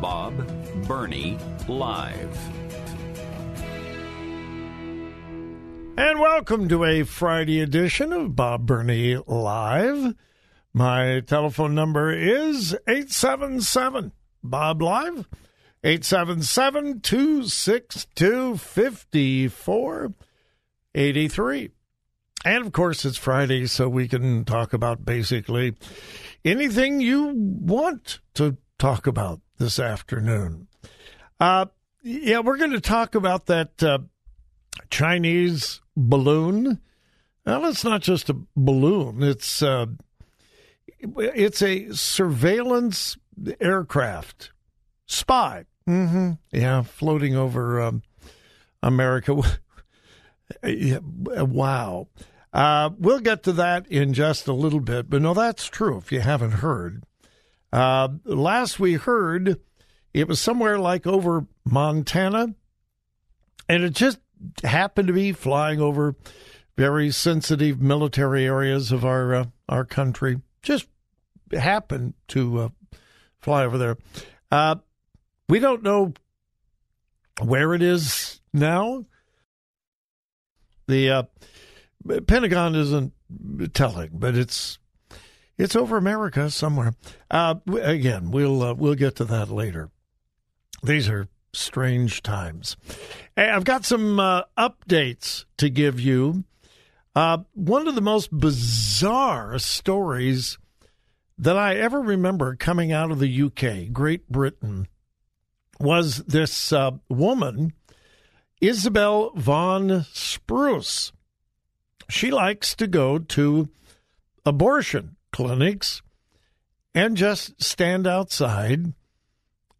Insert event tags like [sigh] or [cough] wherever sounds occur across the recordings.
Bob Burney Live. And welcome to a Friday edition of Bob Burney Live. My telephone number is 877 Bob Live, 877 262 5483. And of course, it's Friday, so we can talk about basically anything you want to talk about this afternoon. Uh, yeah, we're going to talk about that uh, Chinese balloon. Well, it's not just a balloon; it's uh, it's a surveillance aircraft, spy. Mm-hmm. Yeah, floating over um, America. [laughs] wow. Uh, we'll get to that in just a little bit, but no, that's true. If you haven't heard, uh, last we heard, it was somewhere like over Montana, and it just happened to be flying over very sensitive military areas of our uh, our country. Just happened to uh, fly over there. Uh, we don't know where it is now. The uh, Pentagon isn't telling, but it's it's over America somewhere. Uh, again, we'll uh, we'll get to that later. These are strange times. Hey, I've got some uh, updates to give you. Uh, one of the most bizarre stories that I ever remember coming out of the UK, Great Britain, was this uh, woman, Isabel Vaughan-Spruce. She likes to go to abortion clinics and just stand outside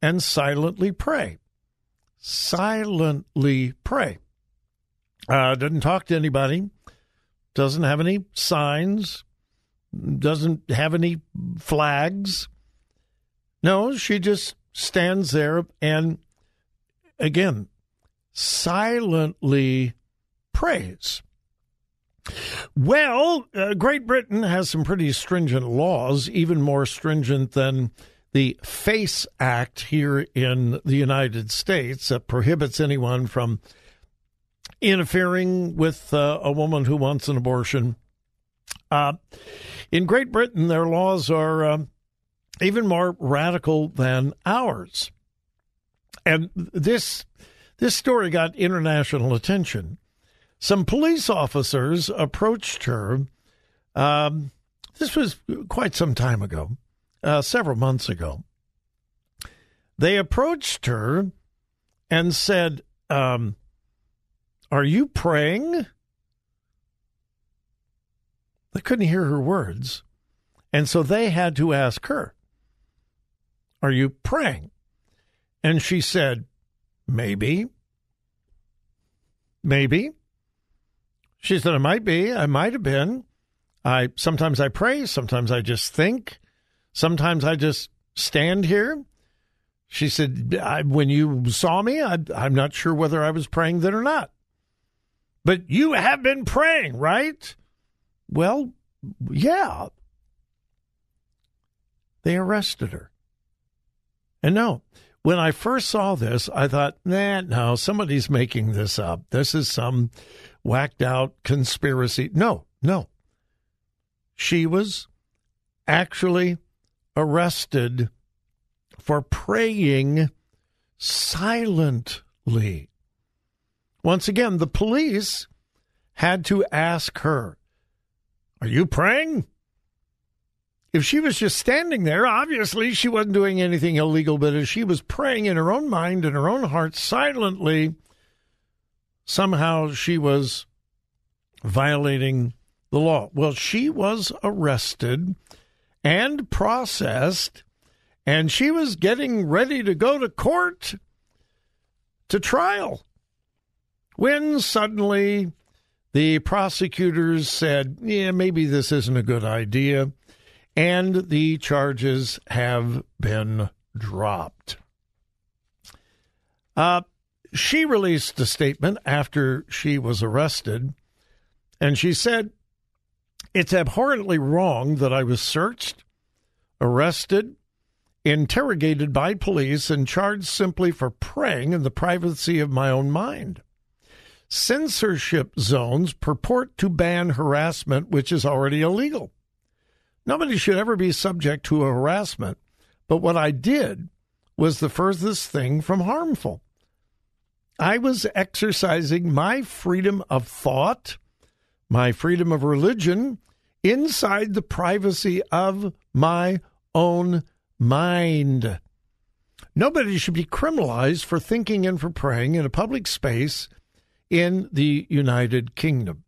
and silently pray. Silently pray. Uh, doesn't talk to anybody, doesn't have any signs, doesn't have any flags. No, she just stands there and, again, silently prays. Well, uh, Great Britain has some pretty stringent laws, even more stringent than the FACE Act here in the United States that prohibits anyone from interfering with uh, a woman who wants an abortion. Uh, in Great Britain, their laws are uh, even more radical than ours. And this this story got international attention some police officers approached her. Um, this was quite some time ago, uh, several months ago. They approached her and said, um, Are you praying? They couldn't hear her words. And so they had to ask her, Are you praying? And she said, Maybe. Maybe. She said, I might be. I might have been. I sometimes I pray, sometimes I just think, sometimes I just stand here. She said, when you saw me, I, I'm not sure whether I was praying then or not. But you have been praying, right? Well, yeah. They arrested her. And no, when I first saw this, I thought, nah, no, somebody's making this up. This is some whacked out conspiracy. No, no. She was actually arrested for praying silently. Once again, the police had to ask her, Are you praying? If she was just standing there, obviously she wasn't doing anything illegal, but as she was praying in her own mind and her own heart silently, somehow she was violating the law. Well, she was arrested and processed, and she was getting ready to go to court to trial when suddenly the prosecutors said, yeah, maybe this isn't a good idea, and the charges have been dropped. Uh, she released a statement after she was arrested, and she said, It's abhorrently wrong that I was searched, arrested, interrogated by police, and charged simply for praying in the privacy of my own mind. Censorship zones purport to ban harassment, which is already illegal. Nobody should ever be subject to harassment, but what I did was the furthest thing from harmful. I was exercising my freedom of thought, my freedom of religion, inside the privacy of my own mind. Nobody should be criminalized for thinking and for praying in a public space in the United Kingdom.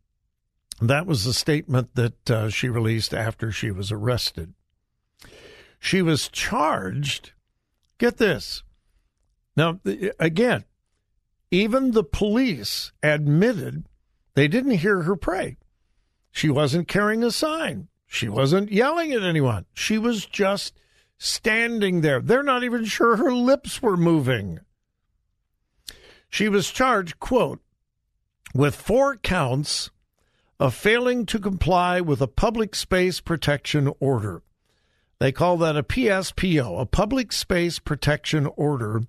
That was the statement that uh, she released after she was arrested. She was charged. Get this. Now, again, even the police admitted they didn't hear her pray. She wasn't carrying a sign. She wasn't yelling at anyone. She was just standing there. They're not even sure her lips were moving. She was charged, quote, with four counts of failing to comply with a public space protection order. They call that a PSPO, a public space protection order.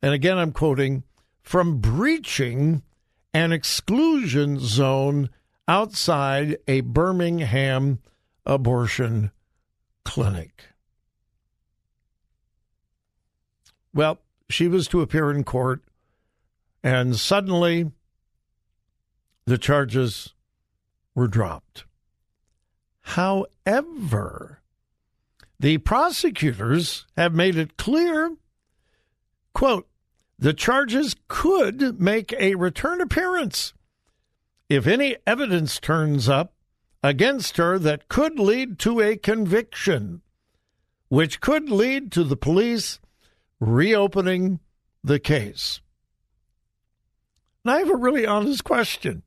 And again, I'm quoting from breaching an exclusion zone outside a Birmingham abortion clinic. Well, she was to appear in court, and suddenly the charges were dropped. However, the prosecutors have made it clear quote, the charges could make a return appearance if any evidence turns up against her that could lead to a conviction, which could lead to the police reopening the case. And I have a really honest question.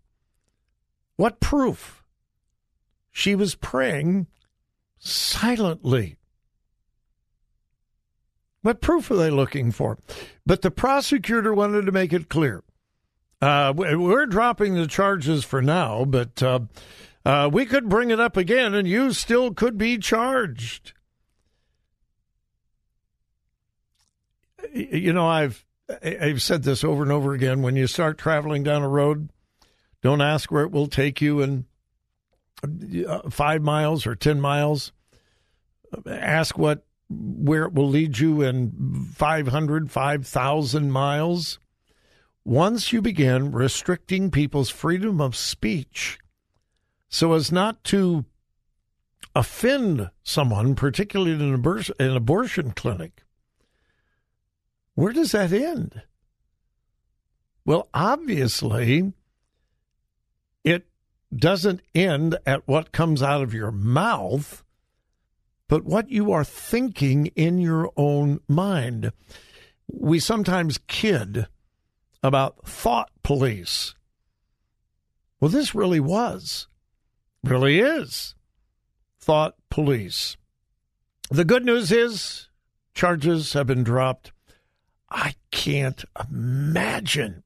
What proof? She was praying silently. What proof are they looking for? But the prosecutor wanted to make it clear. Uh, we're dropping the charges for now, but uh, uh, we could bring it up again and you still could be charged. You know, I've I've said this over and over again. When you start traveling down a road, don't ask where it will take you in uh, five miles or 10 miles. Ask what where it will lead you in 500, 5,000 miles. Once you begin restricting people's freedom of speech so as not to offend someone, particularly in an, an abortion clinic, where does that end? Well, obviously, it doesn't end at what comes out of your mouth. But what you are thinking in your own mind. We sometimes kid about thought police. Well, this really was, really is thought police. The good news is charges have been dropped. I can't imagine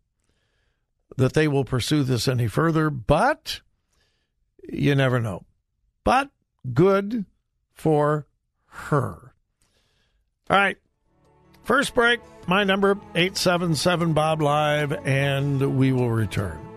that they will pursue this any further, but you never know. But good for her. All right. First break, my number 877 Bob Live, and we will return.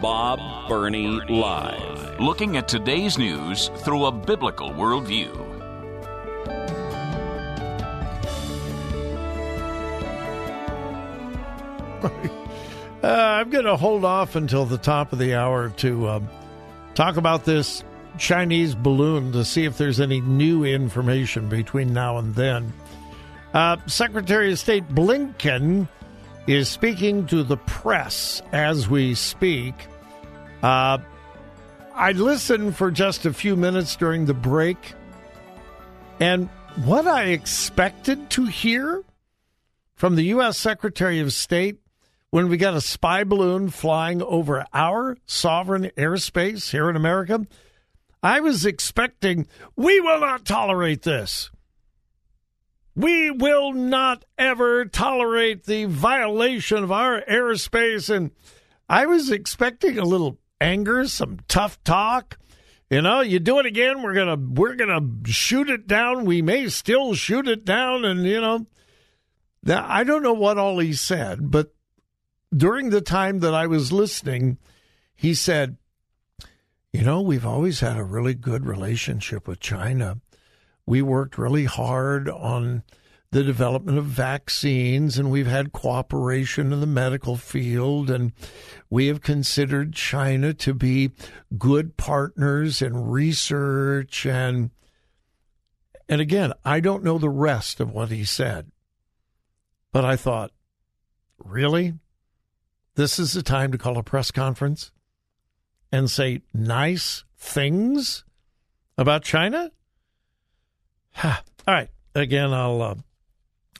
Bob Burney Live. Looking at today's news through a biblical worldview. [laughs] Uh, I'm going to hold off until the top of the hour to um, talk about this Chinese balloon to see if there's any new information between now and then. Uh, Secretary of State Blinken is speaking to the press as we speak. Uh, I listened for just a few minutes during the break, and what I expected to hear from the U.S. Secretary of State when we got a spy balloon flying over our sovereign airspace here in America, I was expecting, we will not tolerate this. We will not ever tolerate the violation of our airspace. And I was expecting a little anger, some tough talk. You know, you do it again, we're gonna we're gonna shoot it down. We may still shoot it down, and you know, now I don't know what all he said, but during the time that I was listening, he said, You know, we've always had a really good relationship with China. We worked really hard on the development of vaccines, and we've had cooperation in the medical field, and we have considered China to be good partners in research and and again, I don't know the rest of what he said. But I thought, really? This is the time to call a press conference and say nice things about China? All right. Again, I'll uh,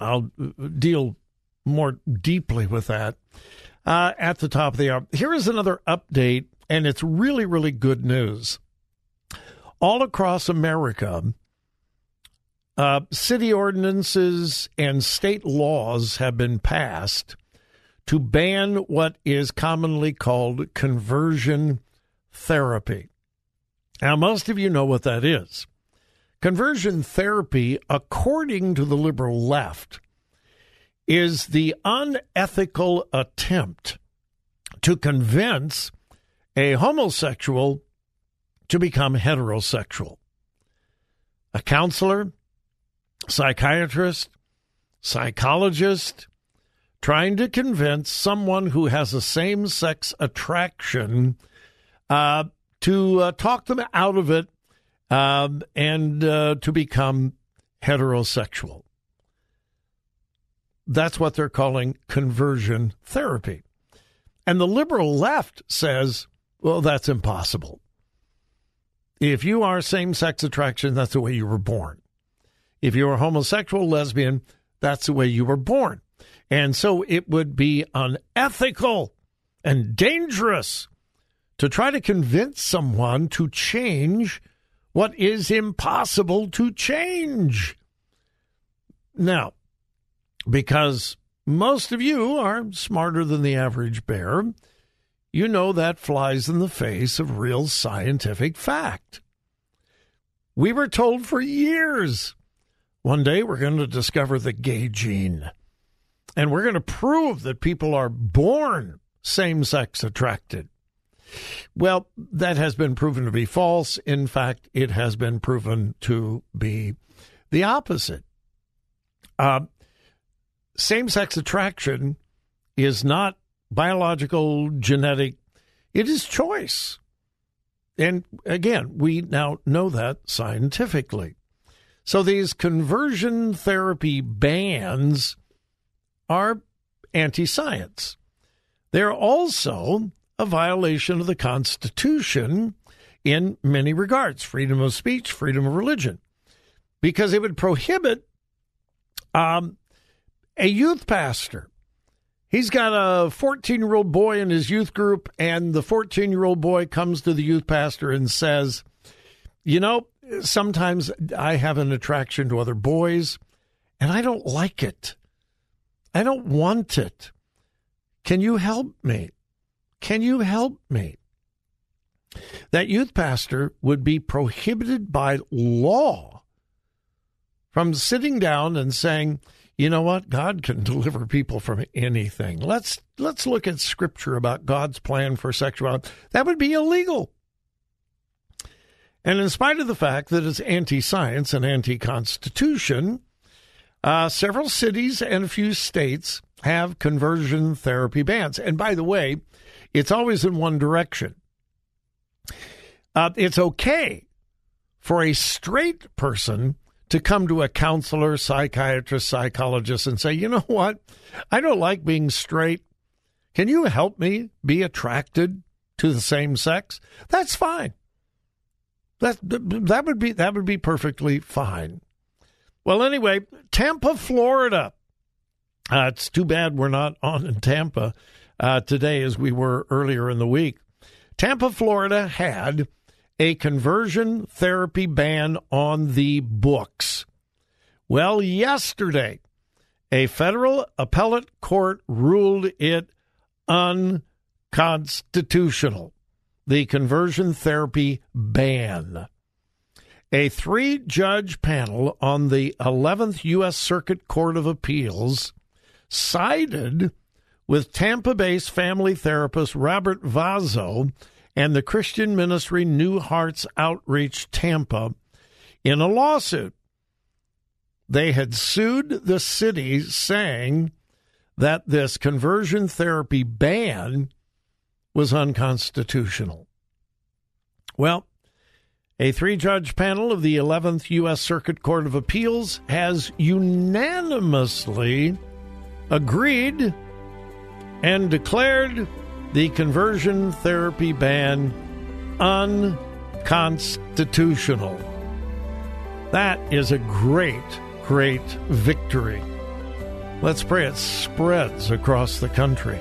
I'll deal more deeply with that uh, at the top of the hour. Here is another update, and it's really, really good news. All across America, uh, city ordinances and state laws have been passed to ban what is commonly called conversion therapy. Now, most of you know what that is. Conversion therapy, according to the liberal left, is the unethical attempt to convince a homosexual to become heterosexual. A counselor, psychiatrist, psychologist, trying to convince someone who has a same sex attraction uh, to uh, talk them out of it um, and uh, to become heterosexual. That's what they're calling conversion therapy. And the liberal left says, well, that's impossible. If you are same sex attraction, that's the way you were born. If you're homosexual, lesbian, that's the way you were born. And so it would be unethical and dangerous to try to convince someone to change what is impossible to change. Now, because most of you are smarter than the average bear, you know that flies in the face of real scientific fact. We were told for years one day we're going to discover the gay gene. And we're going to prove that people are born same sex attracted. Well, that has been proven to be false. In fact, it has been proven to be the opposite. Uh, same sex attraction is not biological, genetic. It is choice. And again, we now know that scientifically. So these conversion therapy bans are anti science. They're also a violation of the Constitution in many regards freedom of speech, freedom of religion, because it would prohibit um, a youth pastor. He's got a 14 year old boy in his youth group, and the 14 year old boy comes to the youth pastor and says, You know, sometimes I have an attraction to other boys, and I don't like it. I don't want it. Can you help me? Can you help me? That youth pastor would be prohibited by law from sitting down and saying, you know what? God can [laughs] deliver people from anything. Let's let's look at scripture about God's plan for sexuality. That would be illegal. And in spite of the fact that it's anti science and anti constitution, uh, several cities and a few states have conversion therapy bans. And by the way, it's always in one direction. Uh, it's okay for a straight person to come to a counselor, psychiatrist, psychologist and say, you know what? I don't like being straight. Can you help me be attracted to the same sex? That's fine. That that would be that would be perfectly fine. Well, anyway, Tampa, Florida. Uh, it's too bad we're not on in Tampa uh, today as we were earlier in the week. Tampa, Florida had a conversion therapy ban on the books. Well, yesterday, a federal appellate court ruled it unconstitutional the conversion therapy ban. A three judge panel on the 11th U.S. Circuit Court of Appeals sided with Tampa based family therapist Robert Vazzo and the Christian ministry New Hearts Outreach Tampa in a lawsuit. They had sued the city saying that this conversion therapy ban was unconstitutional. Well, a three judge panel of the 11th U.S. Circuit Court of Appeals has unanimously agreed and declared the conversion therapy ban unconstitutional. That is a great, great victory. Let's pray it spreads across the country.